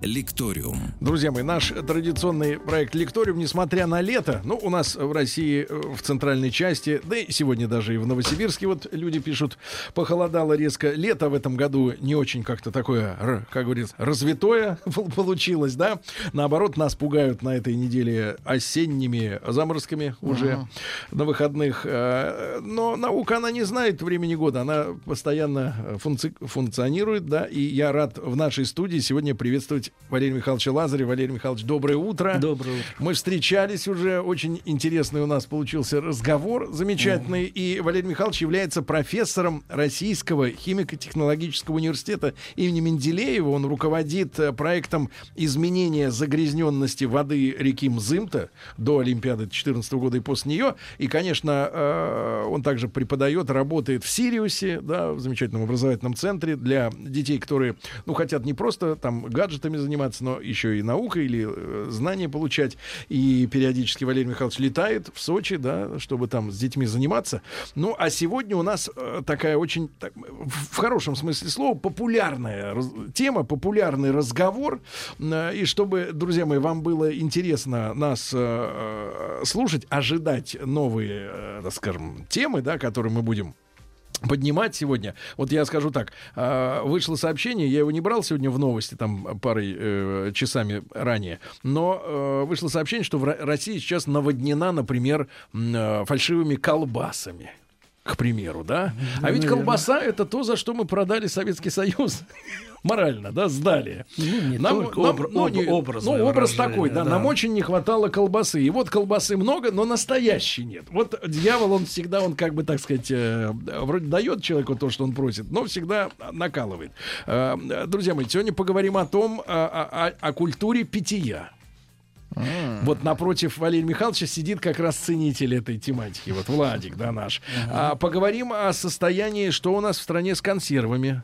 Лекториум. Друзья мои, наш традиционный проект Лекториум, несмотря на лето, ну, у нас в России, э, в центральной части, да и сегодня даже и в Новосибирске, вот люди пишут, похолодало резко. Лето в этом году не очень как-то такое, как говорится, развитое получилось, да? Наоборот, нас пугают на этой неделе осенними заморозками уже uh-huh. на выходных. Э, но наука, она не знает времени года, она постоянно функци- функционирует, да, и я рад в нашей студии сегодня приветствовать приветствовать Валерия Михайловича Лазарева. Валерий Михайлович, доброе утро. Доброе утро. Мы встречались уже, очень интересный у нас получился разговор, замечательный. Mm. И Валерий Михайлович является профессором Российского химико-технологического университета имени Менделеева. Он руководит э, проектом изменения загрязненности воды реки Мзымта до Олимпиады 2014 года и после нее. И, конечно, э, он также преподает, работает в Сириусе, да, в замечательном образовательном центре для детей, которые, ну, хотят не просто там гаджетами заниматься, но еще и наукой или э, знания получать. И периодически Валерий Михайлович летает в Сочи, да, чтобы там с детьми заниматься. Ну, а сегодня у нас э, такая очень, так, в хорошем смысле слова, популярная тема, популярный разговор. Э, и чтобы, друзья мои, вам было интересно нас слушать, ожидать новые, так скажем, темы, да, которые мы будем поднимать сегодня. Вот я скажу так, а, вышло сообщение, я его не брал сегодня в новости, там парой э, часами ранее, но э, вышло сообщение, что в России сейчас наводнена, например, э, фальшивыми колбасами к примеру, да? А ведь колбаса это то, за что мы продали Советский Союз. Морально, да, сдали. Ну, не нам, только нам, обр- ну, не, образ. Ну, образ такой, да, да. Нам очень не хватало колбасы. И вот колбасы много, но настоящей нет. Вот дьявол, он всегда, он как бы, так сказать, э, вроде дает человеку то, что он просит, но всегда накалывает. Э, друзья мои, сегодня поговорим о том, о, о, о культуре питья. Mm. Вот напротив Валерия Михайловича сидит как раз ценитель этой тематики. Вот Владик, да, наш. А, поговорим о состоянии, что у нас в стране с консервами,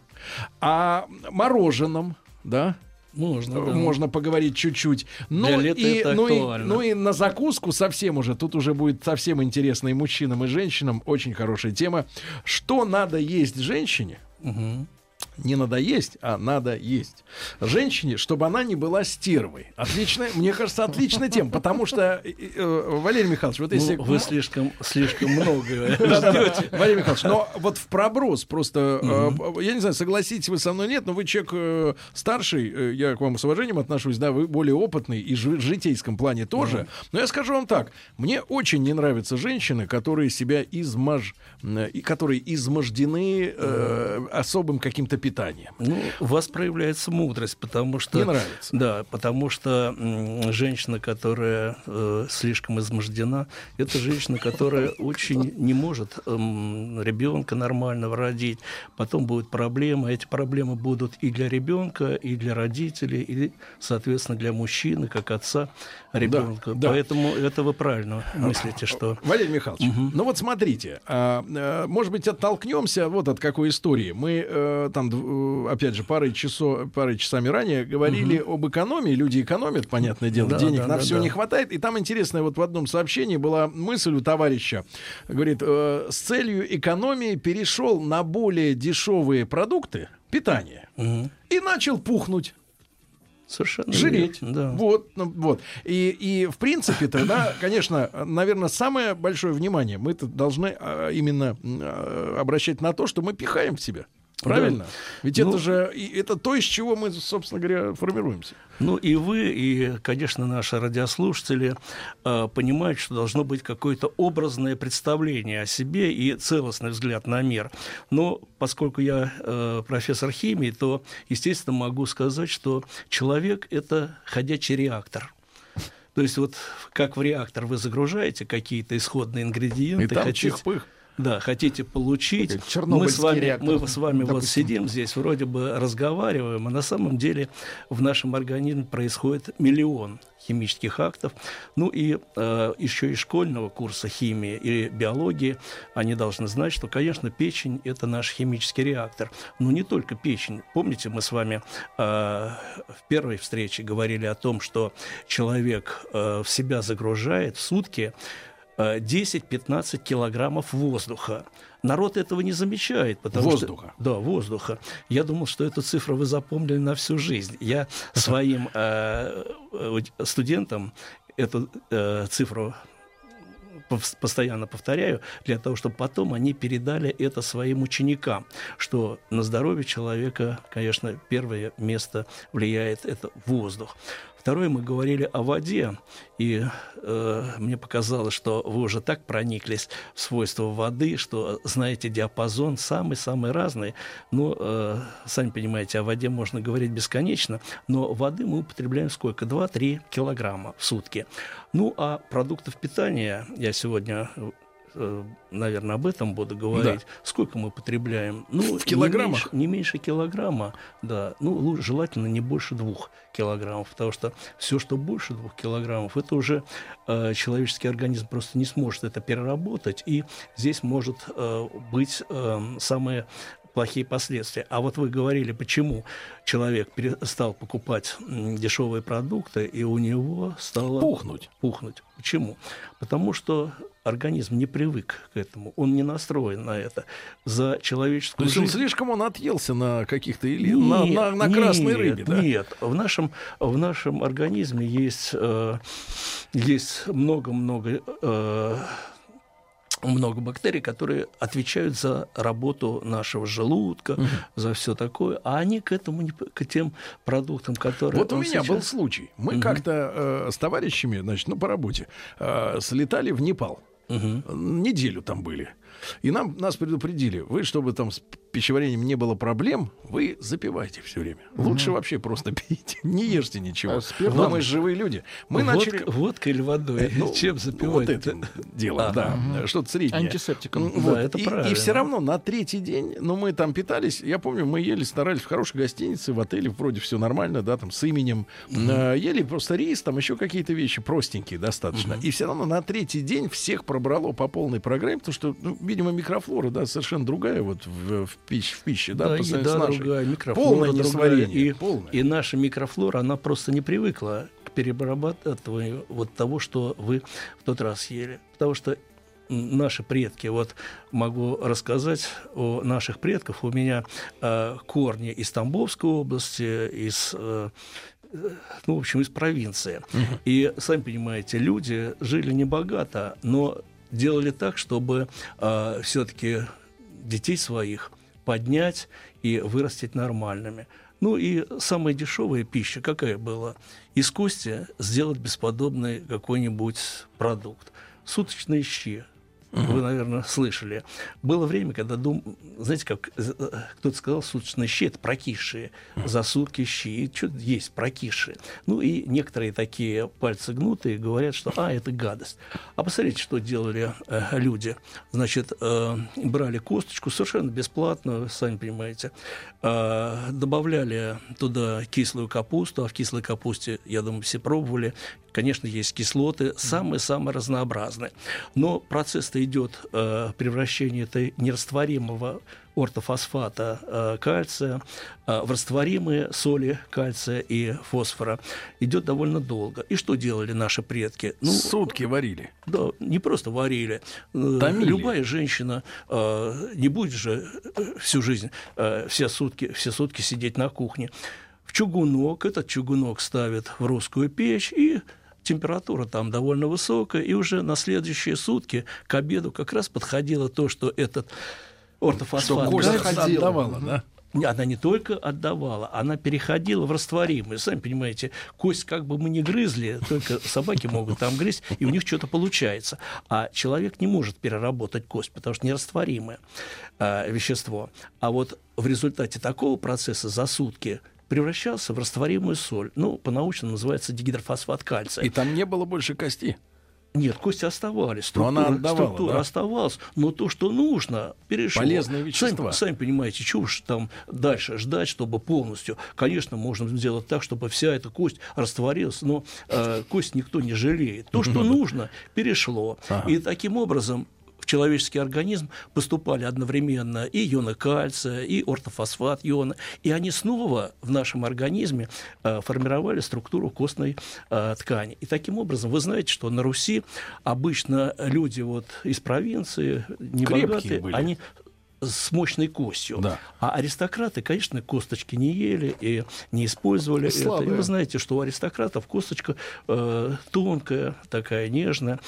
о мороженом, да, можно, да. можно поговорить чуть-чуть. Ну и, ну, и, ну и на закуску совсем уже, тут уже будет совсем интересно и мужчинам, и женщинам. Очень хорошая тема. Что надо есть женщине, угу не надо есть, а надо есть. Женщине, чтобы она не была стервой. Отличная, мне кажется, отличная тема, потому что, э, э, Валерий Михайлович, вот если... Ну, вы слишком, слишком много Валерий Михайлович, но вот в проброс просто, э, я не знаю, согласитесь вы со мной, нет, но вы человек старший, я к вам с уважением отношусь, да, вы более опытный и в житейском плане тоже, но я скажу вам так, мне очень не нравятся женщины, которые себя измаж... и которые измождены особым каким-то питания. Ну, у вас проявляется мудрость, потому что... Не нравится. Да, потому что м, женщина, которая э, слишком измождена, это женщина, которая очень не может э, ребенка нормального родить. Потом будут проблемы. Эти проблемы будут и для ребенка, и для родителей, и, соответственно, для мужчины, как отца ребенка. Да, Поэтому да. это вы правильно мыслите, что... Валерий Михайлович, угу. ну вот смотрите, а, а, может быть, оттолкнемся вот от какой истории. Мы э, там Э, опять же, парой, часов, парой часами ранее говорили угу. об экономии. Люди экономят, понятное дело, да, денег да, на да, все да. не хватает. И там интересная вот в одном сообщении была мысль у товарища. Говорит, э, с целью экономии перешел на более дешевые продукты питания угу. и начал пухнуть. Совершенно жреть. Да. Вот, ну, вот. И, и в принципе-то, да, конечно, наверное, самое большое внимание мы должны а, именно а, обращать на то, что мы пихаем в себя. Правильно? Да. Ведь ну, это же это то, из чего мы, собственно говоря, формируемся. Ну и вы, и, конечно, наши радиослушатели э, понимают, что должно быть какое-то образное представление о себе и целостный взгляд на мир. Но поскольку я э, профессор химии, то, естественно, могу сказать, что человек – это ходячий реактор. То есть вот как в реактор вы загружаете какие-то исходные ингредиенты, и там хотите, да, хотите получить, мы с вами, реактор, мы с вами допустим. вот сидим здесь, вроде бы разговариваем, а на самом деле в нашем организме происходит миллион химических актов. Ну и э, еще из школьного курса химии и биологии они должны знать, что, конечно, печень – это наш химический реактор. Но не только печень. Помните, мы с вами э, в первой встрече говорили о том, что человек э, в себя загружает в сутки 10-15 килограммов воздуха. Народ этого не замечает. Потому Воздуха? Что, да, воздуха. Я думал, что эту цифру вы запомнили на всю жизнь. Я своим э, э, студентам эту э, цифру постоянно повторяю, для того, чтобы потом они передали это своим ученикам, что на здоровье человека, конечно, первое место влияет это воздух. Второе, мы говорили о воде, и э, мне показалось, что вы уже так прониклись в свойства воды, что знаете диапазон самый-самый разный. Ну, э, сами понимаете, о воде можно говорить бесконечно, но воды мы употребляем сколько? 2-3 килограмма в сутки. Ну, а продуктов питания, я сегодня наверное, об этом буду говорить. Сколько мы потребляем? Ну, В килограммах? Не меньше, не меньше килограмма, да. Ну, желательно не больше двух килограммов, потому что все, что больше двух килограммов, это уже э, человеческий организм просто не сможет это переработать, и здесь может э, быть э, самое плохие последствия. А вот вы говорили, почему человек перестал покупать дешевые продукты, и у него стало Пухнуть. пухнуть. Почему? Потому что организм не привык к этому, он не настроен на это. За То человеческую он жизнь... слишком он отъелся на каких-то или на, на, на красной нет, рыбе, да? Нет, в нашем, в нашем организме есть, э, есть много-много э, много бактерий, которые отвечают за работу нашего желудка, за все такое, а они к этому не, к тем продуктам, которые Вот у меня был сейчас- случай. Мы Мгм. как-то э, с товарищами, значит, ну, по работе, э, слетали в Непал. Мгм. Неделю там были. И нам, нас предупредили, вы, чтобы там с пищеварением не было проблем, вы запивайте все время. Лучше вообще просто пейте, не ешьте ничего. А спиртом? Но мы живые люди. Мы Водка- начали... водкой или водой? Ну, Чем Вот запивать? этим делом, А, да. Что-то среднее. Антисептиком. М, Да, вот. это и, правильно. И все равно на третий день, ну, мы там питались, я помню, мы ели, старались в хорошей гостинице, в отеле, вроде все нормально, да, там, с именем. Э, ели просто рис, там еще какие-то вещи простенькие достаточно. И все равно на третий день всех пробрало по полной программе, потому что, ну, видимо, микрофлора, да, совершенно другая вот в, в, пищ- в пище, да, Да, по сравнению еда с нашей. другая, микрофлора Полное другая. несварение, И, полное. и наша микрофлора, она просто не привыкла к перерабатыванию вот того, что вы в тот раз ели. Потому что наши предки, вот могу рассказать о наших предках. У меня э, корни из Тамбовской области, из э, ну, в общем, из провинции. И, сами понимаете, люди жили небогато, но делали так, чтобы все-таки детей своих поднять и вырастить нормальными. Ну и самая дешевая пища какая была? Кости сделать бесподобный какой-нибудь продукт. Суточные щи. Вы, наверное, слышали. Было время, когда дум... знаете, как э, кто-то сказал, суточные щи это прокисшие. За сутки щи. И что есть прокисшие. Ну и некоторые такие пальцы гнутые говорят, что а, это гадость. А посмотрите, что делали э, люди. Значит, э, брали косточку совершенно бесплатно, сами понимаете, э, добавляли туда кислую капусту, а в кислой капусте, я думаю, все пробовали, конечно, есть кислоты, самые-самые разнообразные. Но процесс-то идет э, превращение этой нерастворимого ортофосфата э, кальция э, в растворимые соли кальция и фосфора идет довольно долго. И что делали наши предки? Ну, Сутки варили. да, не просто варили. Э, Томили. Любая женщина э, не будет же э, всю жизнь, э, все, сутки, все сутки сидеть на кухне. В чугунок, этот чугунок ставят в русскую печь, и температура там довольно высокая, и уже на следующие сутки к обеду как раз подходило то, что этот ортофосфат Что кость отдавала, да? Она не только отдавала, она переходила в растворимые. Сами понимаете, кость как бы мы не грызли, только собаки могут там грызть, и у них что-то получается. А человек не может переработать кость, потому что нерастворимое а, вещество. А вот в результате такого процесса за сутки превращался в растворимую соль. Ну, по-научному называется дигидрофосфат кальция. И там не было больше кости. Нет, кости оставались. Но она Структура, отдавала, структура да? оставалась, но то, что нужно, перешло. Полезные вещества. Сами, сами понимаете, чего уж там дальше ждать, чтобы полностью. Конечно, можно сделать так, чтобы вся эта кость растворилась, но э, кость никто не жалеет. То, что нужно, перешло. Ага. И таким образом в человеческий организм поступали одновременно и ионы кальция, и ортофосфат иона, и они снова в нашем организме э, формировали структуру костной э, ткани. И таким образом, вы знаете, что на Руси обычно люди вот из провинции, небогатые, были. они с мощной костью. Да. А аристократы, конечно, косточки не ели и не использовали это. И вы знаете, что у аристократов косточка э, тонкая, такая нежная.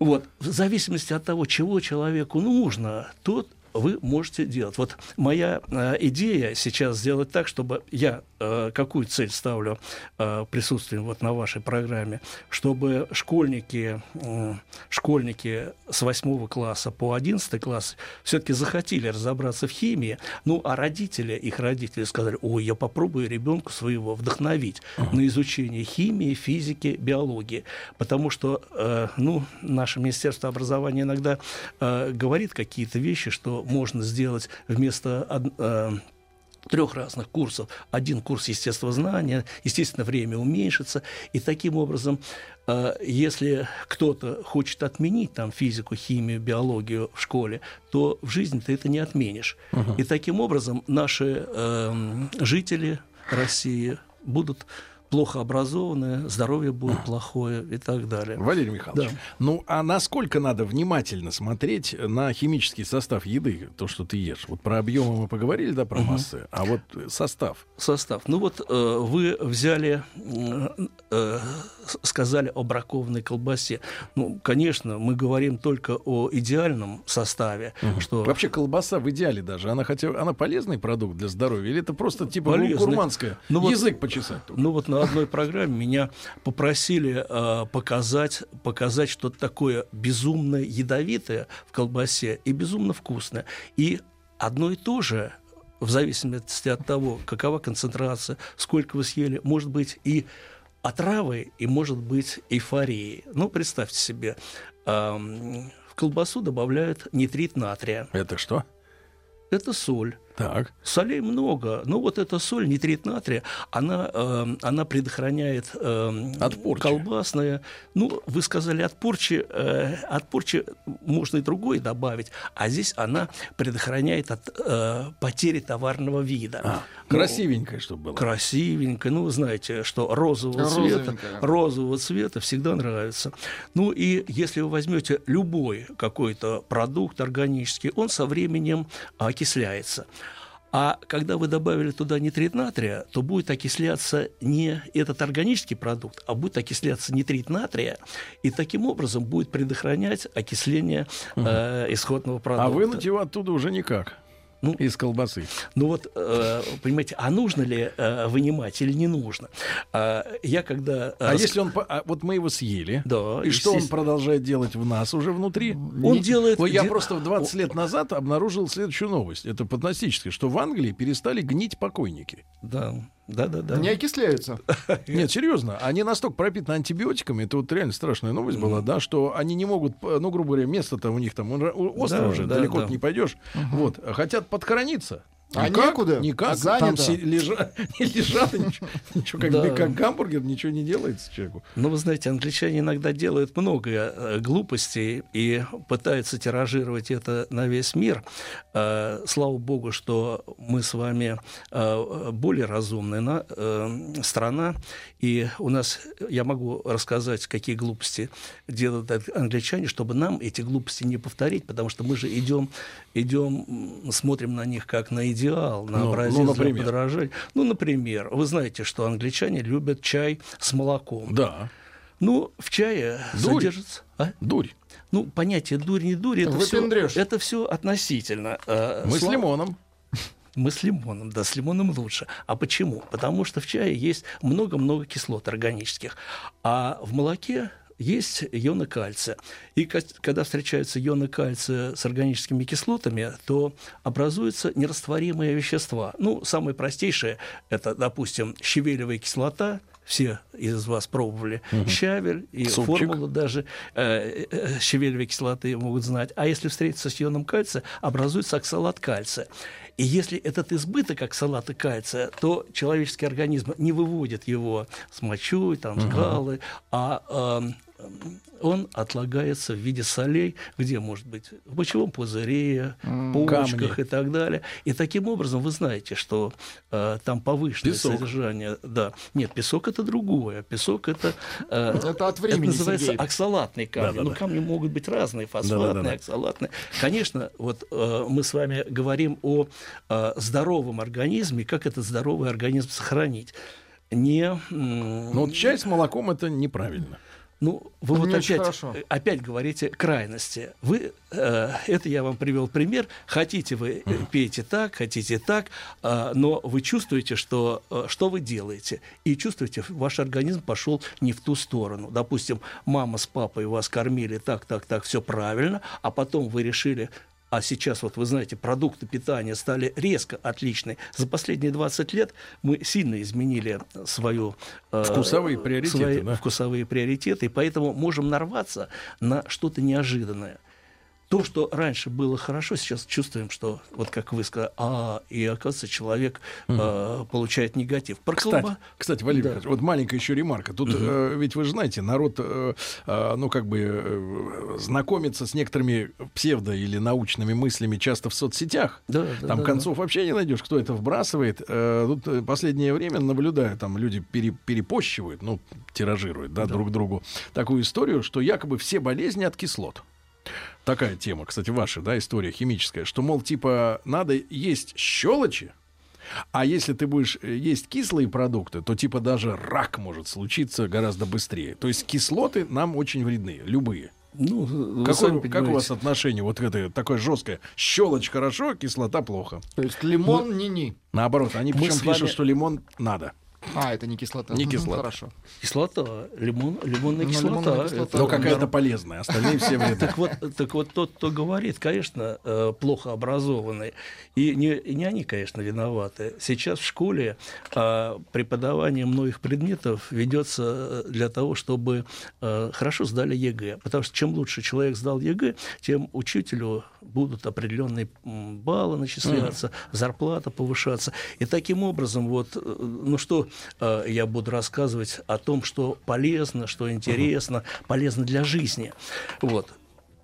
Вот, в зависимости от того, чего человеку нужно, тот вы можете делать. Вот моя э, идея сейчас сделать так, чтобы я э, какую цель ставлю э, присутствием вот на вашей программе, чтобы школьники, э, школьники с 8 класса по 11 класс все-таки захотели разобраться в химии, ну а родители, их родители сказали, ой, я попробую ребенку своего вдохновить на изучение химии, физики, биологии, потому что, э, ну, наше Министерство образования иногда э, говорит какие-то вещи, что можно сделать вместо э, трех разных курсов. Один курс естествознания, естественно, время уменьшится. И таким образом, э, если кто-то хочет отменить там физику, химию, биологию в школе, то в жизни ты это не отменишь. И таким образом наши э, жители России будут плохо образованные, здоровье будет плохое и так далее. Валерий Михайлович, Да. ну а насколько надо внимательно смотреть на химический состав еды, то, что ты ешь? Вот про объемы мы поговорили, да, про массы, а вот э, состав. состав. Ну вот э, вы взяли, э, сказали о бракованной колбасе. Ну, конечно, мы говорим только о идеальном составе, что Вообще колбаса в идеале даже, она хотя она полезный продукт для здоровья или это просто типа Полезный. гурманская? Ну вот- Язык почесать. только? Ну вот на одной программе меня попросили э, показать, показать что-то такое безумно ядовитое в колбасе и безумно вкусное. И одно и то же, в зависимости от того, какова концентрация, сколько вы съели, может быть и отравой, и может быть эйфорией. Ну, представьте себе, эм, в колбасу добавляют нитрит натрия. Это что? Это соль. Так. Солей много, но вот эта соль, нитрит натрия, она, эм, она предохраняет эм, От порчи. колбасное. Ну, вы сказали от порчи, э, от порчи можно и другой добавить, а здесь она предохраняет от э, потери товарного вида. А, Ну, красивенькое, чтобы было. красивенько. Ну, вы знаете, что розового цвета, розового цвета всегда нравится. Ну и если вы возьмете любой какой-то продукт органический, он со временем окисляется. А когда вы добавили туда нитрит натрия, то будет окисляться не этот органический продукт, а будет окисляться нитрит натрия, и таким образом будет предохранять окисление э, исходного продукта. А вынуть его оттуда уже никак. Ну, Из колбасы. ну вот, э, понимаете, а нужно ли э, вынимать или не нужно? А, я когда... А рас- если он... по- а вот мы его съели, Да, и что он продолжает делать в нас уже внутри? Он Не- делает- Ой, я де- просто в 20 лет назад обнаружил следующую новость. Это фантастическое, что в Англии перестали гнить покойники. Да, да, да, да. Не окисляются. Нет, серьезно, они настолько пропитаны антибиотиками, это вот реально страшная новость была, да, что они не могут, ну, грубо говоря, место-то у них там он остров Да, уже, да, далеко да. не пойдешь, вот, хотят подхорониться. А Никак, некуда, Никак, занято. там си- лежа- не лежат, ничего, ничего как, Да. как гамбургер, ничего не делается человеку. Но вы знаете, англичане иногда делают много э, глупостей и пытаются тиражировать это на весь мир. Э, слава богу, что мы с вами э, более разумная на- э, страна, и у нас, я могу рассказать, какие глупости делают ан- англичане, чтобы нам эти глупости не повторить, потому что мы же идем, идем, смотрим на них как на идеал, на Ну, ну, образец для например. подражания. Ну, например, вы знаете, что англичане любят чай с молоком. Да, Ну, в чае Дурь. содержится... а? дурь. Ну, понятие дурь, не дурь, это все, это все относительно. Э, Мы с слава- лимоном. Мы с лимоном, да, с лимоном лучше. А почему? Потому что в чае есть много-много кислот органических, а в молоке есть ионы кальция. И когда встречаются ионы кальция с органическими кислотами, то образуются нерастворимые вещества. Ну, самое простейшее – это, допустим, щавелевая кислота все из вас пробовали Мгм. щавель и Супчик. формулу даже э, э, щавелевой кислоты могут знать. А если встретиться с ионом кальция, образуется оксалат кальция. И если этот избыток оксалата кальция, то человеческий организм не выводит его с мочой, там, с галы, а эм, он отлагается в виде солей, где может быть в мочевом пузыре, почках Камни. и так далее. И таким образом вы знаете, что э, там повышенное Песок. содержание. Да. Нет, песок это другое. Песок это, э, Это от времени, это называется Сергей. оксалатные камни. Да-да-да. Ну, камни могут быть разные, фосфатные, Да-да-да. оксалатные. Конечно, вот э, мы с вами говорим о э, здоровом организме, как этот здоровый организм сохранить. Не, Но вот чай с молоком это неправильно. Ну, вы вот опять, хорошо. э, опять говорите крайности. Вы, э, это я вам привел пример. Хотите вы э, пейте так, хотите так, э, но вы чувствуете, что э, что вы делаете, и чувствуете, ваш организм пошел не в ту сторону. Допустим, мама с папой вас кормили так, так, так, все правильно, а потом вы решили а сейчас, вот вы знаете, продукты питания стали резко отличны. За последние 20 лет мы сильно изменили свою... э, Вкусовые приоритеты, свои да? вкусовые приоритеты, и поэтому можем нарваться на что-то неожиданное. То, что раньше было хорошо, сейчас чувствуем, что, вот как вы сказали, а, и оказывается, человек э, получает негатив. Про Кстати, колба- кстати, Валерий Да. Михайлович, вот маленькая еще ремарка. Тут э, ведь вы же знаете, народ, э, э, ну как бы э, знакомится с некоторыми псевдо или научными мыслями часто в соцсетях. Да, да, Там да, концов вообще не найдешь, кто это вбрасывает. Э, Тут э, последнее время наблюдаю, там люди пере- перепощивают, ну, тиражируют, да, друг другу такую историю, что якобы все болезни от кислот. Такая тема, кстати, ваша, да, история химическая, что, мол, типа, надо есть щелочи, а если ты будешь э, есть кислые продукты, то типа даже рак может случиться гораздо быстрее. То есть кислоты нам очень вредны, любые. Ну, Какое- как у вас отношение вот к этой такое жесткое? Щелочь хорошо, кислота плохо. То есть лимон ни-ни. Наоборот, они причем вами- пишут, что лимон надо. А, это не кислота. Не кислота. Хорошо. Кислота, лимон, лимонная Ну, кислота. лимонная кислота. это Но какая-то полезная, остальные все вредны. Так вот, так вот тот, кто говорит, конечно, э, плохо образованный. И не, и не они, конечно, виноваты. Сейчас в школе э, преподавание многих предметов ведется для того, чтобы э, хорошо сдали ЕГЭ. Потому что чем лучше человек сдал ЕГЭ, тем учителю будут определенные баллы начисляться, зарплата повышаться. И таким образом, вот, э, ну что э, я буду рассказывать о том, что полезно, что интересно, полезно для жизни. Вот.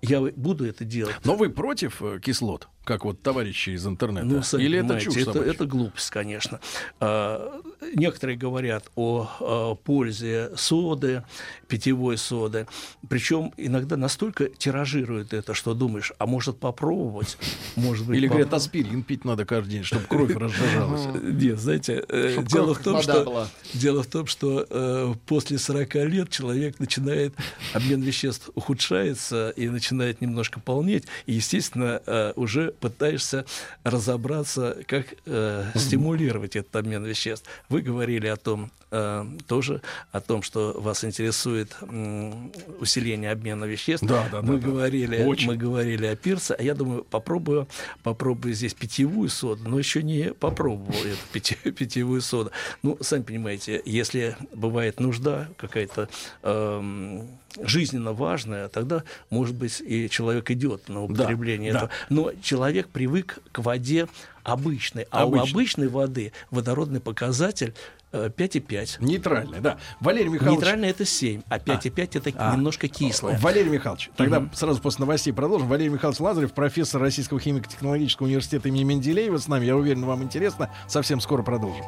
Я буду это делать. Но вы против э, кислот, как вот товарищи из интернета? Ну, сами Или это чушь это, это глупость, конечно. А, некоторые говорят о, а, пользе соды, питьевой соды. Причем иногда настолько тиражируют это, что думаешь, а может попробовать? Может быть, Или поп- говорят, аспирин пить надо каждый день, чтобы кровь разжижалась. Нет, знаете, э, дело в том, что дело в том, что после 40 лет человек начинает обмен веществ ухудшается и начинает немножко полнеть, и естественно э, уже пытаешься разобраться, как э, стимулировать этот обмен веществ. Вы говорили о том э, тоже о том, что вас интересует м, усиление обмена веществ. Да, да, да, мы да. говорили, Очень. мы говорили о пирсе, а я думаю, попробую, попробую здесь питьевую соду, но еще не попробовал эту питье- питьевую соду. Ну, сами понимаете, если бывает нужда какая-то эм, жизненно важная, тогда, может быть, и человек идет на употребление да. этого. Но человек привык к воде обычной, а Обычной. у обычной воды водородный показатель э, 5,5. Нейтральный, да. Валерий Михайлович... Нейтральное это 7, а 5,5 это А. немножко кислое. Валерий Михайлович, тогда сразу после новостей продолжим. Валерий Михайлович Лазарев, профессор Российского химико-технологического университета имени Менделеева с нами. Я уверен, вам интересно. Совсем скоро продолжим.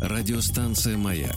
Радиостанция «Маяк»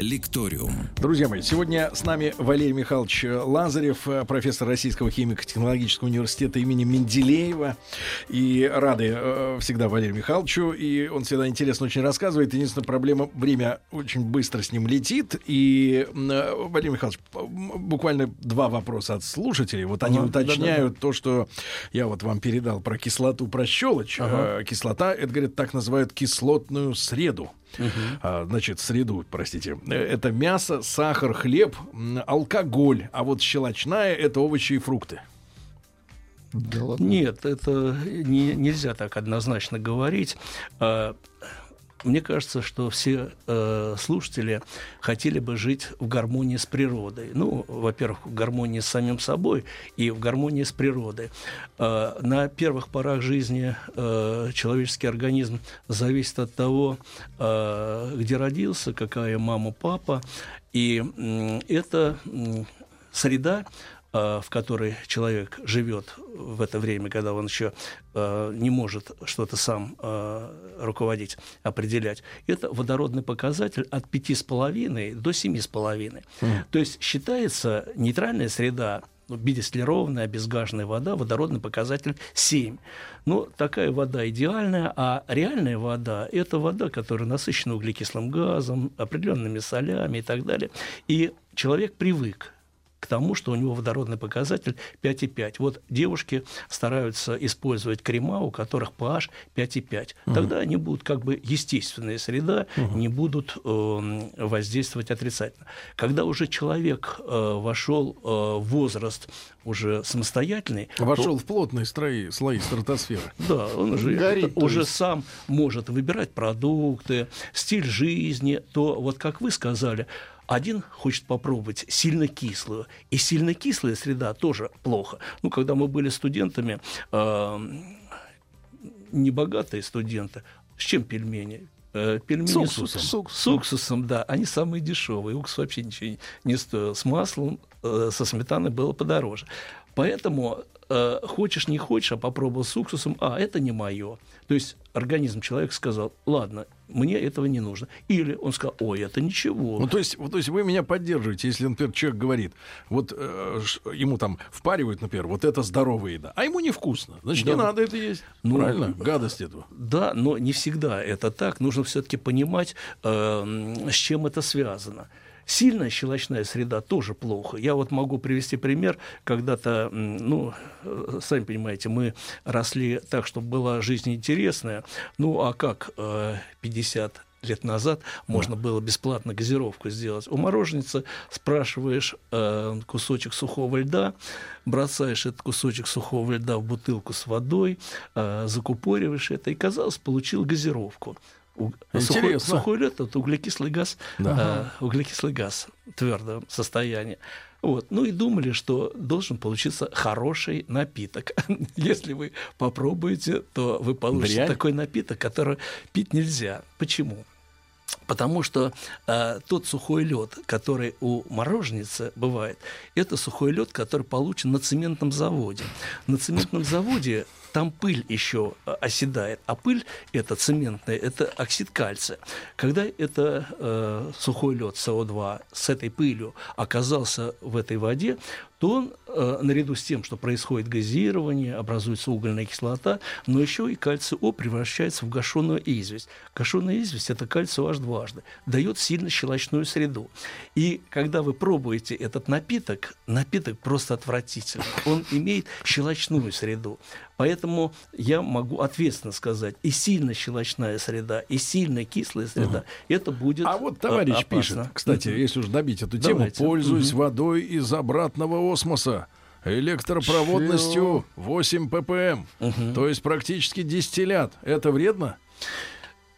«Лекториум». Друзья мои, сегодня с нами Валерий Михайлович Лазарев, э, профессор Российского химико-технологического университета имени Менделеева. И рады э, всегда Валерию Михайловичу. И он всегда интересно очень рассказывает. Единственная проблема, время очень быстро с ним летит. И, э, Валерий Михайлович, буквально два вопроса от слушателей. Вот они Ага, уточняют то, что я вот вам передал про кислоту, про щелочь. Э, Кислота, это, говорят, так называют кислотную среду. А, значит, среду, простите. Это мясо, сахар, хлеб, алкоголь. А вот щелочная — это овощи и фрукты. Да ладно. Нет, это не, нельзя так однозначно говорить. Мне кажется, что все э, слушатели хотели бы жить в гармонии с природой. Ну, во-первых, в гармонии с самим собой и в гармонии с природой. Э, на первых порах жизни э, человеческий организм зависит от того, э, где родился, какая мама, папа. И м, это м, среда, э, в которой человек живет в это время, когда он еще э, не может что-то сам э, руководить, определять, это водородный показатель от 5,5 до 7,5. То есть считается нейтральная среда ну, бездистиллированная, безгажная вода, водородный показатель 7. Ну, такая вода идеальная, а реальная вода – это вода, которая насыщена углекислым газом, определенными солями и так далее. И человек привык к тому, что у него водородный показатель 5,5. Вот девушки стараются использовать крема, у которых pH 5,5. Тогда они будут как бы естественная среда, не будут э, воздействовать отрицательно. Когда уже человек э, вошел э, в возраст уже самостоятельный, Вошел в плотные слои, слои стратосферы. да, он уже, Горит, то уже есть. сам может выбирать продукты, стиль жизни, то вот как вы сказали, один хочет попробовать сильно кислую, и сильно кислая среда тоже плохо. Ну, когда мы были студентами, э, небогатые студенты, с чем пельмени? Э, Пельмени С уксусом. С, уксусом. С уксусом, да. Они самые дешевые. Уксус вообще ничего не стоил. С маслом, э, со сметаной было подороже. Поэтому э, хочешь не хочешь, а попробовал с уксусом, а это не мое. То есть организм человека сказал, ладно, мне этого не нужно. Или он сказал, ой, это ничего. Ну, то есть, то есть вы меня поддерживаете, если, например, человек говорит, вот э, ему там впаривают, например, вот это здоровая еда, а ему невкусно. Значит, не Да. надо это есть. Ну, Правильно? Гадость этого. Да, но не всегда это так. Нужно все-таки понимать, э, с чем это связано. Сильная щелочная среда тоже плохо. Я вот могу привести пример. Когда-то, ну, э, сами понимаете, мы росли так, чтобы была жизнь интересная. Ну, а как э, 50 лет назад можно было бесплатно газировку сделать. У мороженицы спрашиваешь э, кусочек сухого льда, бросаешь этот кусочек сухого льда в бутылку с водой, э, закупориваешь это, и, казалось, получил газировку. У- Сухой, Интересно. сухой лед это углекислый газ, Да. э, углекислый газ в твердом состоянии. Вот. Ну и думали, что должен получиться хороший напиток. Если вы попробуете, то вы получите Дрянь. такой напиток, который пить нельзя. Почему? Потому что э, тот сухой лед, который у мороженицы бывает, это сухой лед, который получен на цементном заводе. На цементном заводе там пыль еще э, оседает, а пыль это цементная, это оксид кальция. Когда это э, сухой лед СО2 с этой пылью оказался в этой воде, то он, э, наряду с тем, что происходит газирование, образуется угольная кислота, но еще и кальций О превращается в гашеную известь. Гашеная известь – это кальций OH дважды, дает сильно щелочную среду. И когда вы пробуете этот напиток, напиток просто отвратительный. Он имеет щелочную среду. Поэтому я могу ответственно сказать, и сильно щелочная среда, и сильно кислая среда, это будет А вот э, товарищ опасно. пишет, кстати, если уж добить эту тему, Давайте. пользуюсь Мгм. водой из обратного осмоса. Электропроводностью 8 ppm, то есть практически дистиллят. Это вредно?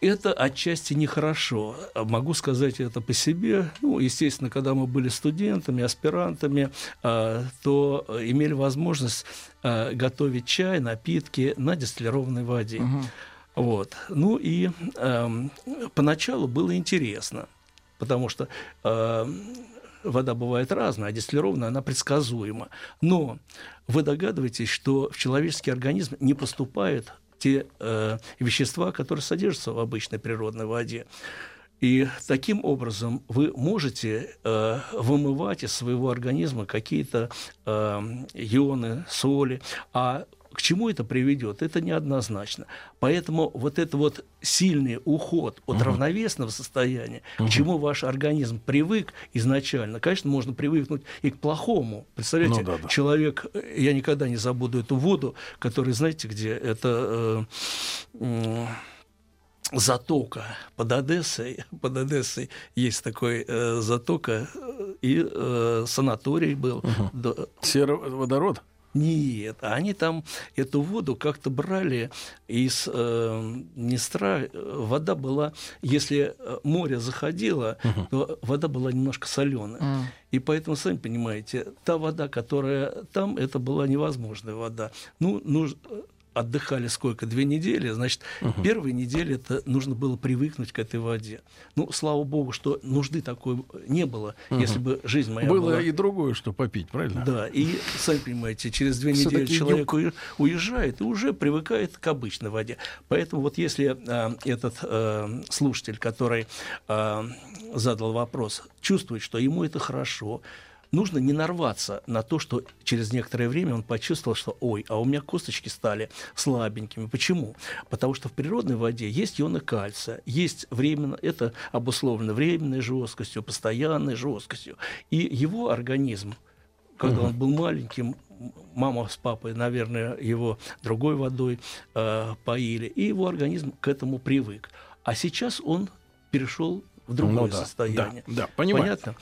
Это отчасти нехорошо. Могу сказать это по себе. Ну, естественно, когда мы были студентами, аспирантами, а, то э, имели возможность а, готовить чай, напитки на дистиллированной воде. Вот. Ну и эм, поначалу было интересно, потому что эм, вода бывает разная, а дистиллированная она предсказуема. Но вы догадываетесь, что в человеческий организм не поступают те э, вещества, которые содержатся в обычной природной воде. И таким образом вы можете э, вымывать из своего организма какие-то э, ионы, соли, а к чему это приведет, это неоднозначно. Поэтому вот это вот сильный уход от равновесного состояния, к чему ваш организм привык изначально, конечно, можно привыкнуть и к плохому. Представляете, Ну да, да. человек, э, я никогда не забуду эту воду, которая, знаете, где это э, м, затока под Одессой. Под Одессой есть такой э, затока, э, и э, санаторий был. Да, Сероводород? Нет, они там эту воду как-то брали из э, Днестра. Вода была, если э, море заходило, uh-huh. то вода была немножко соленая. Uh-huh. И поэтому, сами понимаете, та вода, которая там, это была невозможная вода. Ну, нужно отдыхали сколько? Две недели. Значит, угу. первые недели это нужно было привыкнуть к этой воде. Ну, слава богу, что нужды такой не было, угу. если бы жизнь моя было была... и другое, что попить, правильно? Да, и, сами понимаете, через две недели человек юг. уезжает и уже привыкает к обычной воде. Поэтому вот если а, этот а, слушатель, который а, задал вопрос, чувствует, что ему это хорошо, нужно не нарваться на то, что через некоторое время он почувствовал, что ой, а у меня косточки стали слабенькими. Почему? Потому что в природной воде есть ионы кальция, есть временно, это обусловлено временной жесткостью, постоянной жесткостью. И его организм, когда угу. он был маленьким, мама с папой, наверное, его другой водой э, поили, и его организм к этому привык. А сейчас он перешел в другое ну, да, состояние. Да, да, понимаю. Понятно?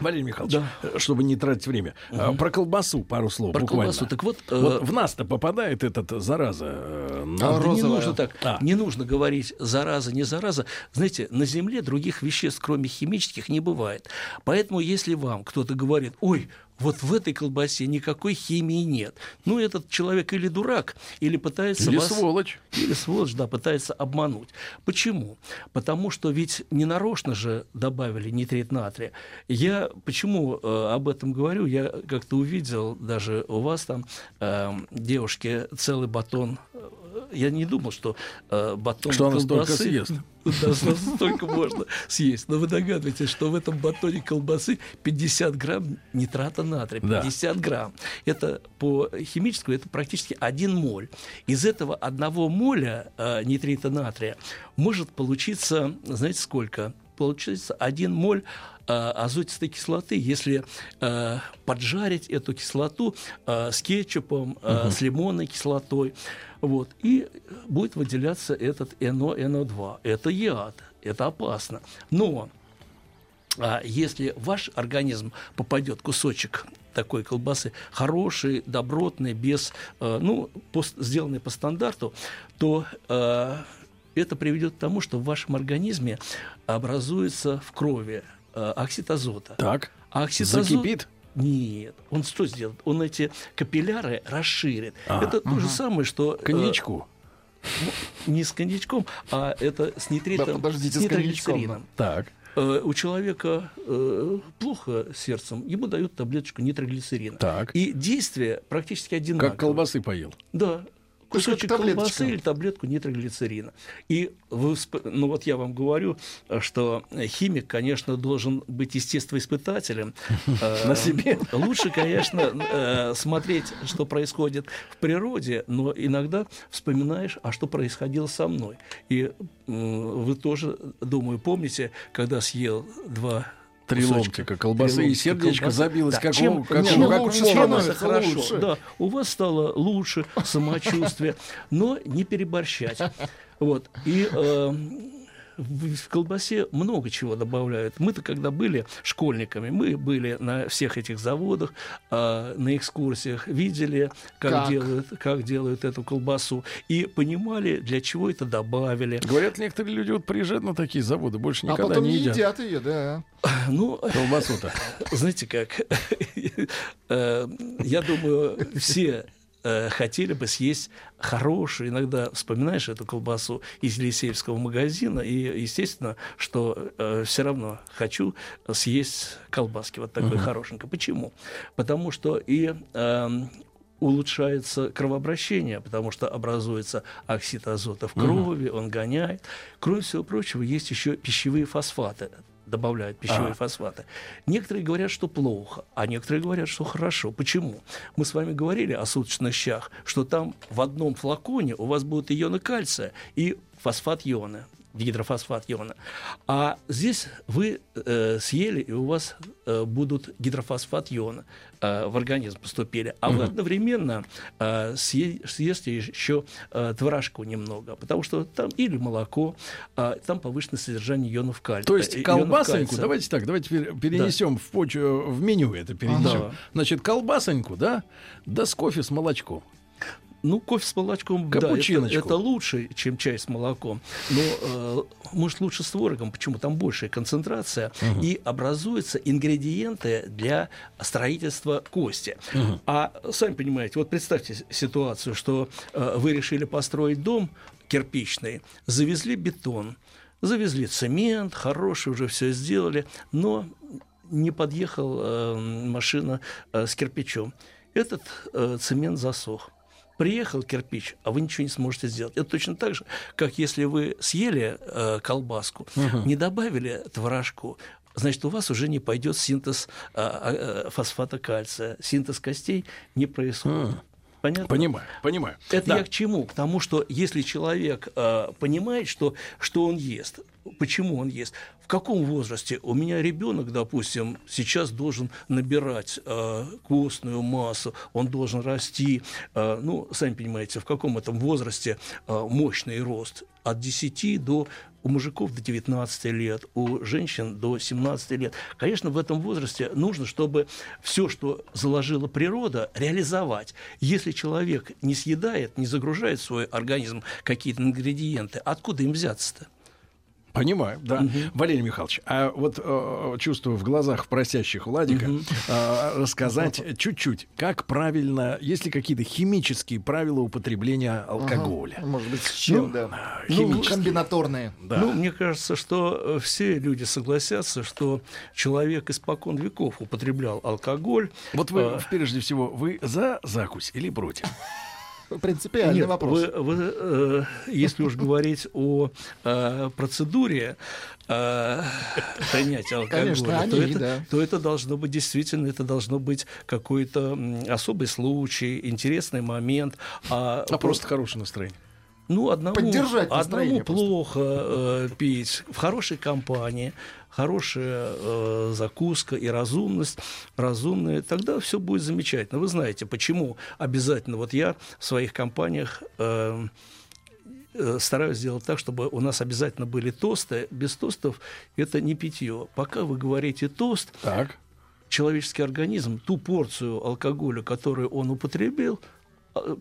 Валерий Михайлович, да. Э, чтобы не тратить время, угу. про колбасу пару слов. Про буквально. колбасу. Так вот, вот э... в нас-то попадает этот зараза. Э, а, да не нужно так. А. Не нужно говорить зараза, не зараза. Знаете, на Земле других веществ, кроме химических, не бывает. Поэтому, если вам кто-то говорит, ой, вот в этой колбасе никакой химии нет. Ну, этот человек или дурак, или пытается или вас... сволочь. Или сволочь, да, пытается обмануть. Почему? Потому что ведь не нарочно же добавили нитрит натрия. Я почему э, об этом говорю? Я как-то увидел даже у вас там э, девушки целый батон э, я не думал, что э, батон что колбасы... Съест. Да, столько можно съесть. Но вы догадываетесь, что в этом батоне колбасы 50 грамм нитрата натрия. 50 да. грамм. Это по химическому, это практически 1 моль. Из этого одного моля э, нитрита натрия может получиться, знаете сколько? Получится 1 моль э, азотистой кислоты, если э, поджарить эту кислоту э, с кетчупом, э, угу. с лимонной кислотой. Вот, и будет выделяться этот НО, НО2. Это яд, это опасно. Но а если в ваш организм попадет кусочек такой колбасы хороший, добротный, без, э, ну, по, сделанный по стандарту, то э, это приведет к тому, что в вашем организме образуется в крови э, оксид азота. Так. А оксид Закипит? Нет, он что сделает? Он эти капилляры расширит. А, это угу. то же самое, что... Э, Коньячку. Э, ну, не с коньячком, а это с нитритом, да, подождите, с нитроглицерином. Так. Э, у человека э, плохо сердцем, ему дают таблеточку нитроглицерина. Так. И действие практически одинаковое. Как колбасы поел. Да, кусочек колбасы или таблетку нитроглицерина. И вы, ну вот я вам говорю, что химик, конечно, должен быть естествоиспытателем. На себе. Лучше, конечно, э, смотреть, что происходит в природе, но иногда вспоминаешь, а что происходило со мной. И вы тоже, думаю, помните, когда съел два Три ломтика колбасы, Три и сердечко колбасы. забилось, да. как, чем, у, как, чем у, как лучше становится хорошо. Лучше. Да, у вас стало лучше самочувствие, но не переборщать. Вот. И э, в колбасе много чего добавляют. Мы-то, когда были школьниками, мы были на всех этих заводах, э, на экскурсиях, видели, как, как? Делают, как делают эту колбасу, и понимали, для чего это добавили. Говорят, некоторые люди вот приезжают на такие заводы, больше а никогда а потом не едят. едят ее, да. Ну, колбасу-то. Знаете как, э, я думаю, все э, хотели бы съесть хорошую, иногда вспоминаешь эту колбасу из Елисеевского магазина, и естественно, что э, все равно хочу съесть колбаски вот такой uh-huh. хорошенькой. Почему? Потому что и э, улучшается кровообращение, потому что образуется оксид азота в крови, uh-huh. он гоняет. Кроме всего прочего, есть еще пищевые фосфаты добавляют пищевые а. фосфаты. Некоторые говорят, что плохо, а некоторые говорят, что хорошо. Почему? Мы с вами говорили о суточных щах, что там в одном флаконе у вас будут ионы кальция и фосфат ионы дигидрофосфат иона. А здесь вы э, съели, и у вас э, будут гидрофосфат иона э, в организм поступили. А вы одновременно э, съе, съешьте еще э, творожку немного, потому что там или молоко, э, там повышенное содержание ионов кальция. То есть э, колбасоньку, давайте так, давайте пере- перенесем в почву, в меню это перенесем. Да. Значит, колбасоньку, да, да с кофе с молочком. Ну, кофе с молочком, да, это, это лучше, чем чай с молоком. Но, э, может, лучше с творогом. Почему? Там большая концентрация. И образуются ингредиенты для строительства кости. А сами понимаете, вот представьте ситуацию, что э, вы решили построить дом кирпичный, завезли бетон, завезли цемент, хороший, уже все сделали, но не подъехал э, машина э, с кирпичом. Этот э, цемент засох. Приехал кирпич, а вы ничего не сможете сделать. Это точно так же, как если вы съели э, колбаску, не добавили творожку, значит, у вас уже не пойдет синтез э, э, фосфата кальция, синтез костей не происходит. Понятно? Понимаю, понимаю. Это Да. я к чему? К тому, что если человек э, понимает, что, что он ест, почему он ест, в каком возрасте у меня ребенок, допустим, сейчас должен набирать э, костную массу, он должен расти, э, ну, сами понимаете, в каком этом возрасте э, мощный рост от 10 до у мужиков до 19 лет, у женщин до 17 лет. Конечно, в этом возрасте нужно, чтобы все, что заложила природа, реализовать. Если человек не съедает, не загружает в свой организм какие-то ингредиенты, откуда им взяться-то? Понимаю, да. Валерий Михайлович, а вот э, чувствую в глазах просящих Владика э, рассказать чуть-чуть, как правильно, есть ли какие-то химические правила употребления алкоголя? Может быть, с чем, да. химически. Комбинаторные. Да. Ну, мне кажется, что э, все люди согласятся, что человек испокон веков употреблял алкоголь. вот вы, А, прежде всего, вы за закусь или против? Принципиальный Нет, вопрос. Вы, вы, э, если уж говорить о э, процедуре э, принятия алкоголя, Конечно, то, они, это, да. то это должно быть действительно, это должно быть какой-то особый случай, интересный момент. А, А просто хорошее настроение. Ну, одному, Поддержать одному плохо э, пить в хорошей компании, хорошая э, закуска и разумность, разумная, тогда все будет замечательно. Вы знаете, почему обязательно, вот я в своих компаниях э, э, стараюсь сделать так, чтобы у нас обязательно были тосты. Без тостов это не питье. Пока вы говорите тост, Так. человеческий организм ту порцию алкоголя, которую он употребил,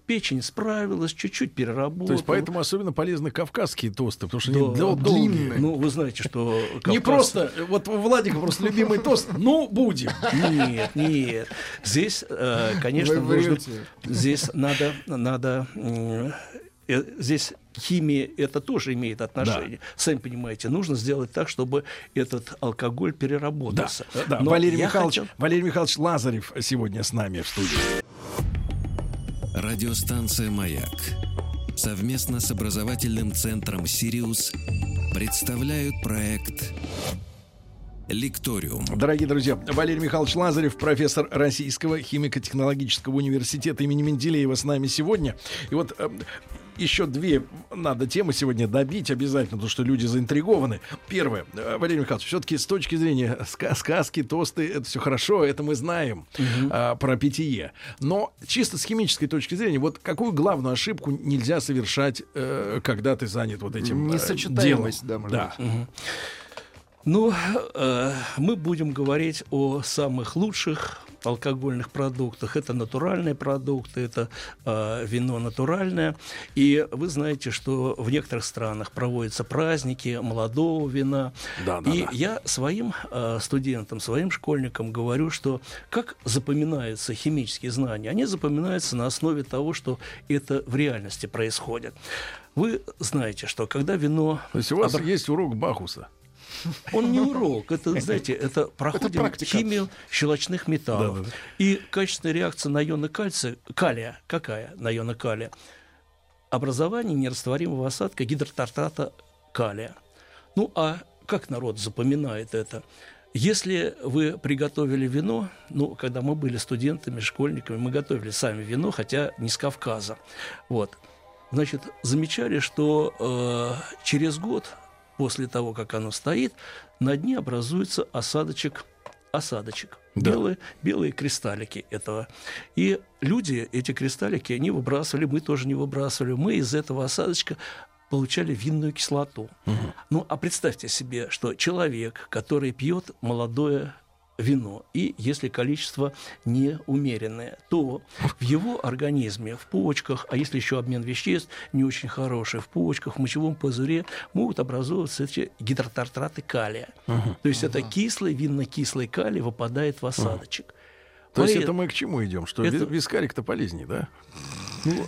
печень справилась, чуть-чуть переработала. То есть поэтому особенно полезны кавказские тосты, потому что Да, они дол- долгие. Ну, вы знаете, что... Не Кавказ- просто, вот у Владика просто любимый тост, ну, будем. Нет, нет. Здесь, э, конечно, нужно... Здесь надо... надо м, э, здесь химия это тоже имеет отношение. Сами понимаете, нужно сделать так, чтобы этот алкоголь Да, переработался. да. Но Валерий Михайлович, хотел- Валерий Михайлович Лазарев сегодня с нами в студии. Радиостанция «Маяк» совместно с образовательным центром «Сириус» представляют проект «Лекториум». Дорогие друзья, Валерий Михайлович Лазарев, профессор Российского химико-технологического университета имени Менделеева с нами сегодня. И вот э, еще две надо темы сегодня добить обязательно, потому что люди заинтригованы. Первое, э, Валерий Михайлович, все-таки с точки зрения ска- сказки, тосты, это все хорошо, это мы знаем а, про питье. Но чисто с химической точки зрения, вот какую главную ошибку нельзя совершать, э, когда ты занят вот этим э, делом? Несочетаемость, да, может Да. Ну, э, мы будем говорить о самых лучших алкогольных продуктах. Это натуральные продукты, это э, вино натуральное. И вы знаете, что в некоторых странах проводятся праздники молодого вина. Да, да, И да. я своим э, студентам, своим школьникам говорю, что как запоминаются химические знания? Они запоминаются на основе того, что это в реальности происходит. Вы знаете, что когда вино... То есть у вас обра- есть урок Бахуса. Он не урок, это, знаете, это проходим практика. химию щелочных металлов. Да-да-да. И качественная реакция на ионы кальция, калия, какая на ионы калия? Образование нерастворимого осадка гидротартата калия. Ну, а как народ запоминает это? Если вы приготовили вино, ну, когда мы были студентами, школьниками, мы готовили сами вино, хотя не с Кавказа. Вот. Значит, замечали, что э, через год после того, как оно стоит, на дне образуется осадочек, осадочек. Да. Белые, белые кристаллики этого. И люди эти кристаллики не выбрасывали, мы тоже не выбрасывали. Мы из этого осадочка получали винную кислоту. Ну, а представьте себе, что человек, который пьет молодое вино, и если количество неумеренное, то в его организме, в почках, а если еще обмен веществ не очень хороший, в почках, в мочевом пузыре могут образовываться эти гидротартраты калия. То есть это кислый, винно-кислый калий выпадает в осадочек. То есть это мы к чему идем? Что Это- ви- вискарик-то полезнее, да? ну,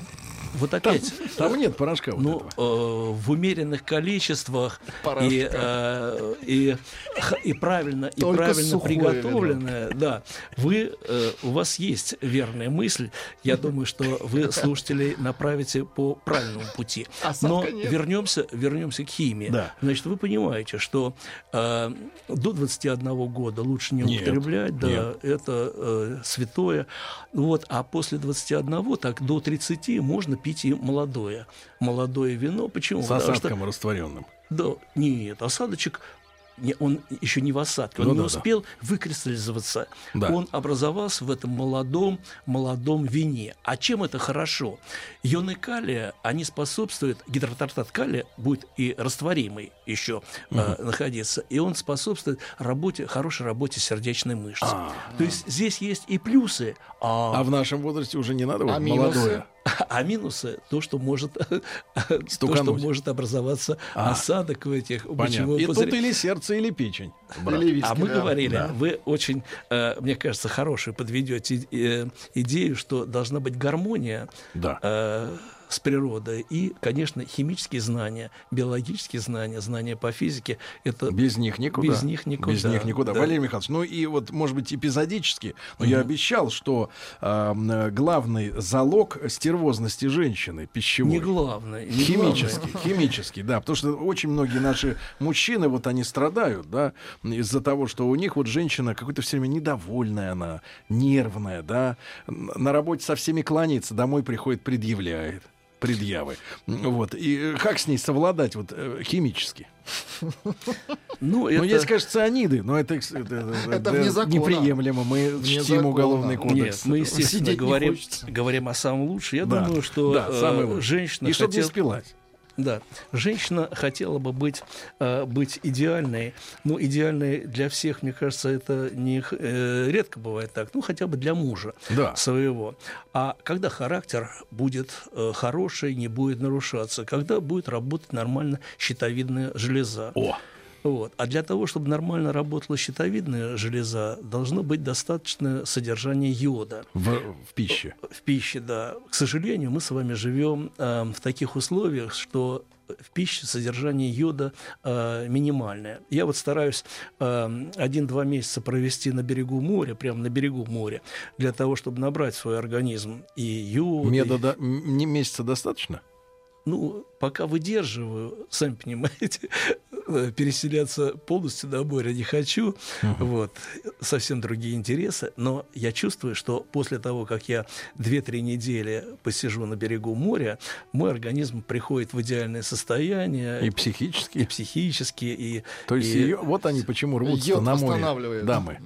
вот опять, Там нет порошка вот ну, этого. э, в умеренных количествах Порошка. и, э, и, и правильно, и правильно приготовленное, да, вы, э, у вас есть верная мысль. Я думаю, что вы слушателей направите по правильному пути. Осадка Но нет. вернемся, вернемся к химии. Да. Значит, вы понимаете, что э, до 21 года лучше не Нет, употреблять, да, нет. это э, святое. Вот, а после 21, так до 30 можно пить и молодое. Молодое вино. Почему? С Потому что- осадком растворенным. да, нет, осадочек, не, он еще не в осадке, он Ну не да, да. успел выкристаллизоваться. Да. Он образовался в этом молодом, молодом вине. А чем это хорошо? Ионы калия, они способствуют, гидротартат калия будет и растворимый еще э, находиться, и он способствует работе, хорошей работе сердечной мышцы. А. То есть здесь есть и плюсы, А в нашем возрасте уже не надо вот А минусы? а минусы то, что может, то, что может образоваться А. осадок в этих мочевом И тут или сердце, или печень. брат. Или виски, А мы да. говорили, Да. вы очень, э, мне кажется, хорошую подведете э, идею, что должна быть гармония Да. э, с природой и, конечно, химические знания, биологические знания, знания по физике. Это Без них никуда. Без них никуда, Без них никуда. да. Валерий Михайлович, ну и вот, может быть, эпизодически, но я обещал, что м, главный залог стервозности женщины пищевой. не главное. не Химический, главное. химический, да, потому что очень многие наши мужчины, вот они страдают, да, из-за того, что у них вот женщина какой-то все время недовольная она, нервная, да, на работе со всеми кланяется, домой приходит, предъявляет предъявы. Вот. И э, как с ней совладать вот э, химически? Ну, Ну, это... есть, конечно, цианиды, но это, это, Это закона. неприемлемо. Мы Вне чтим закона. уголовный кодекс. Нет, мы, естественно, Сидеть говорим, говорим о самом лучшем. Я Да. думаю, что Да, э, женщина И чтобы не хотела- спилась. Да, женщина хотела бы быть, э, быть идеальной. Ну, идеальной для всех, мне кажется, это не э, редко бывает так. Ну, хотя бы для мужа Да. своего. А когда характер будет э, хороший, не будет нарушаться, когда будет работать нормально щитовидная железа. О, Вот. А для того, чтобы нормально работала щитовидная железа, должно быть достаточное содержание йода в, в пище. в пище, да. К сожалению, мы с вами живем э, в таких условиях, что в пище содержание йода э, минимальное. Я вот стараюсь э, один-два месяца провести на берегу моря, прямо на берегу моря, для того, чтобы набрать свой организм и йод. и- Меда до- м- не месяца достаточно? Ну, пока выдерживаю, сами понимаете, переселяться полностью на море не хочу. Вот. Совсем другие интересы. Но я чувствую, что после того, как я 2-3 недели посижу на берегу моря, мой организм приходит в идеальное состояние. И и психически. психически, и, То есть и её- вот они почему рвутся Йод на море. Дамы.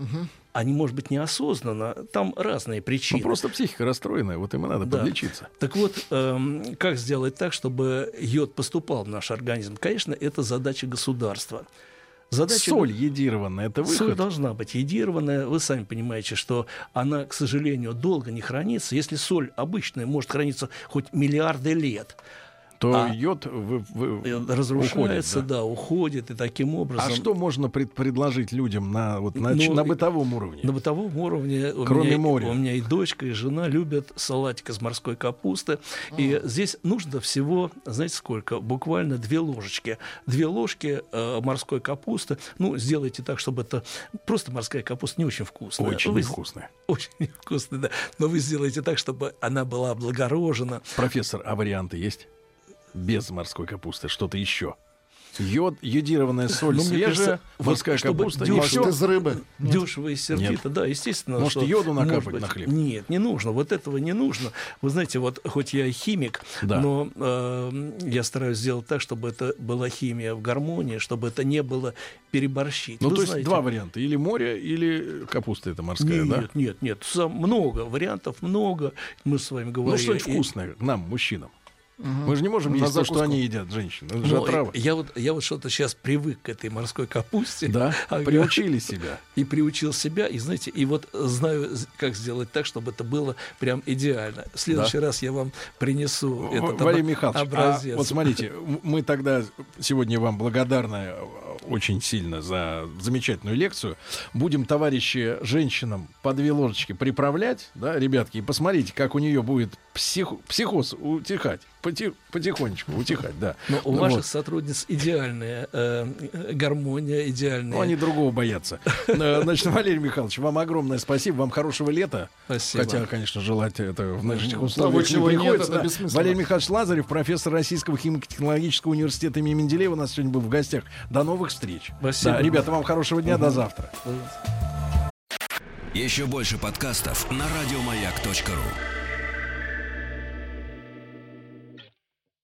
Они, может быть, неосознанно. Там разные Ну, причины. просто психика расстроенная, вот им и надо Да. подлечиться. Так вот, эм, как сделать так, чтобы йод поступал в наш организм? Конечно, это задача государства. Задача Соль едированная, это Соль выход. должна быть едированная. Вы сами понимаете, что она, к сожалению, долго не хранится. Если соль обычная может храниться хоть миллиарды лет, То А- йод вы- вы- разрушается, уходит, да. да. уходит, и таким образом... А что можно пред- предложить людям на, вот, на, Ну, на бытовом уровне? На бытовом уровне у Кроме меня, моря. у меня и дочка, и жена любят салатик из морской капусты. И здесь нужно всего, знаете сколько? Буквально две ложечки. Две ложки э, морской капусты. Ну, сделайте так, чтобы это... Просто морская капуста не очень вкусная. Очень Вы- невкусное. Очень невкусная, да. Но вы сделаете так, чтобы она была облагорожена. Профессор, а варианты есть? Без морской капусты, что-то еще. Йод, йодированная соль Ну, свежая, вот морская чтобы капуста. Может, всё. из рыбы? Нет. Дешево и сердито, да, естественно. Может, что йоду может накапать быть- на хлеб? Нет, не нужно. Вот этого не нужно. Вы знаете, вот хоть я и химик, Да. но э, я стараюсь сделать так, чтобы это была химия в гармонии, чтобы это не было переборщить. Ну, Вы то есть знаете, два варианта. Или море, или капуста это морская, Нет, да? нет, нет, сам- много вариантов, много. Мы с вами Ну, говорили. что-нибудь И- вкусное нам, мужчинам. Мы же не можем есть то, что они едят, женщины. Это же Ну, отрава. я вот, я вот что-то сейчас привык к этой морской капусте. Да, Ага. приучили себя. И приучил себя, и знаете, и вот знаю, как сделать так, чтобы это было прям идеально. В следующий раз я вам принесу В- этот Валерий Михайлович, а образец. вот смотрите, мы тогда сегодня вам благодарны э, очень сильно за замечательную лекцию. Будем, товарищи, женщинам по две ложечки приправлять, да, ребятки, и посмотрите, как у нее будет псих- психоз утихать, поти- потихонечку утихать, да. Но у Ну ваших вот. сотрудниц идеальная э, гармония, идеальная. Ну, они другого боятся. Э, Значит, Валерий Михайлович, вам огромное спасибо, вам хорошего лета. Спасибо. Хотя, конечно, желать это в нынешних того, условиях не чего нет, приходится. да. бессмысленно. Валерий Михайлович Лазарев, профессор Российского химико-технологического университета имени Менделеева, у нас сегодня был в гостях. До новых встреч. Спасибо. Да, ребята, вам хорошего дня, до завтра. Еще больше подкастов на радиомаяк.ру.